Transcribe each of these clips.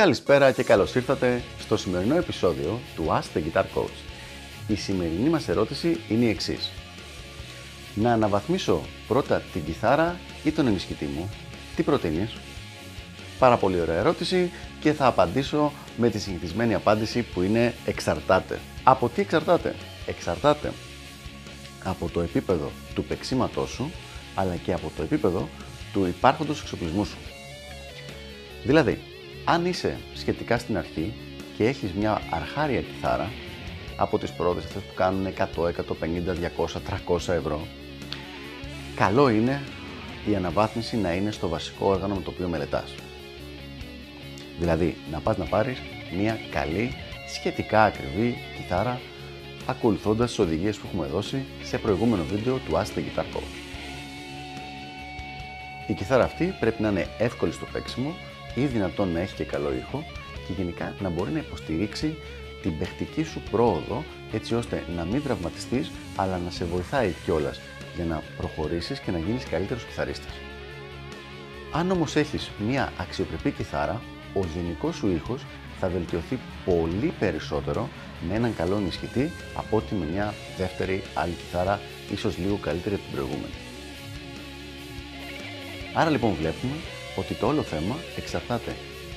Καλησπέρα και καλώς ήρθατε στο σημερινό επεισόδιο του Ask the Guitar Coach. Η σημερινή μας ερώτηση είναι η εξής. Να αναβαθμίσω πρώτα την κιθάρα ή τον ενισχυτή μου, τι προτείνεις; Πάρα πολύ ωραία ερώτηση και θα απαντήσω με τη συνηθισμένη απάντηση που είναι εξαρτάται. Από τι εξαρτάται; Εξαρτάται από το επίπεδο του παίξήματός σου αλλά και από το επίπεδο του υπάρχοντος εξοπλισμού σου. Δηλαδή, αν είσαι σχετικά στην αρχή και έχεις μια αρχάρια κιθάρα από τις πρώτες αυτές που κάνουν 100, 150, 200, 300 ευρώ καλό είναι η αναβάθμιση να είναι στο βασικό όργανο με το οποίο μελετάς. Δηλαδή, να πας να πάρεις μια καλή, σχετικά ακριβή κιθάρα ακολουθώντας τις οδηγίες που έχουμε δώσει σε προηγούμενο βίντεο του Ask the Guitar Coach. Η κιθάρα αυτή πρέπει να είναι εύκολη στο παίξιμο ή δυνατόν να έχει και καλό ήχο και γενικά να μπορεί να υποστηρίξει την παιχτική σου πρόοδο έτσι ώστε να μην τραυματιστείς αλλά να σε βοηθάει κιόλας για να προχωρήσεις και να γίνεις καλύτερος κιθαρίστας. Αν όμως έχεις μια αξιοπρεπή κιθάρα, ο γενικός σου ήχος θα βελτιωθεί πολύ περισσότερο με έναν καλό ενισχυτή από ότι με μια δεύτερη άλλη κιθάρα, ίσως λίγο καλύτερη από την προηγούμενη. Άρα λοιπόν βλέπουμε ότι το όλο θέμα εξαρτάται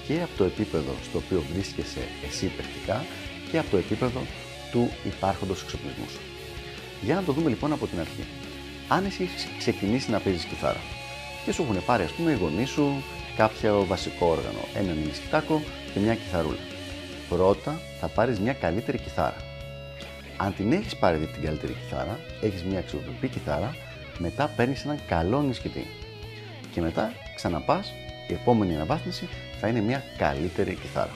και από το επίπεδο στο οποίο βρίσκεσαι εσύ παιχτικά και από το επίπεδο του υπάρχοντος εξοπλισμού σου. Για να το δούμε λοιπόν από την αρχή. Αν εσύ ξεκινήσεις να παίζεις κιθάρα και σου έχουν πάρει ας πούμε οι γονείς σου κάποιο βασικό όργανο, έναν ενισχυτάκο και μια κιθαρούλα. Πρώτα θα πάρεις μια καλύτερη κιθάρα. Αν την έχεις πάρει την καλύτερη κιθάρα, έχεις μια αξιοπρεπή κιθάρα, μετά παίρνεις έναν καλό ενισχυτή και μετά ξαναπάς, η επόμενη αναβάθμιση θα είναι μια καλύτερη κιθάρα.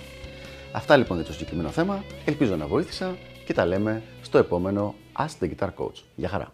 Αυτά λοιπόν για το συγκεκριμένο θέμα, ελπίζω να βοήθησα και τα λέμε στο επόμενο Ask the Guitar Coach. Γεια χαρά!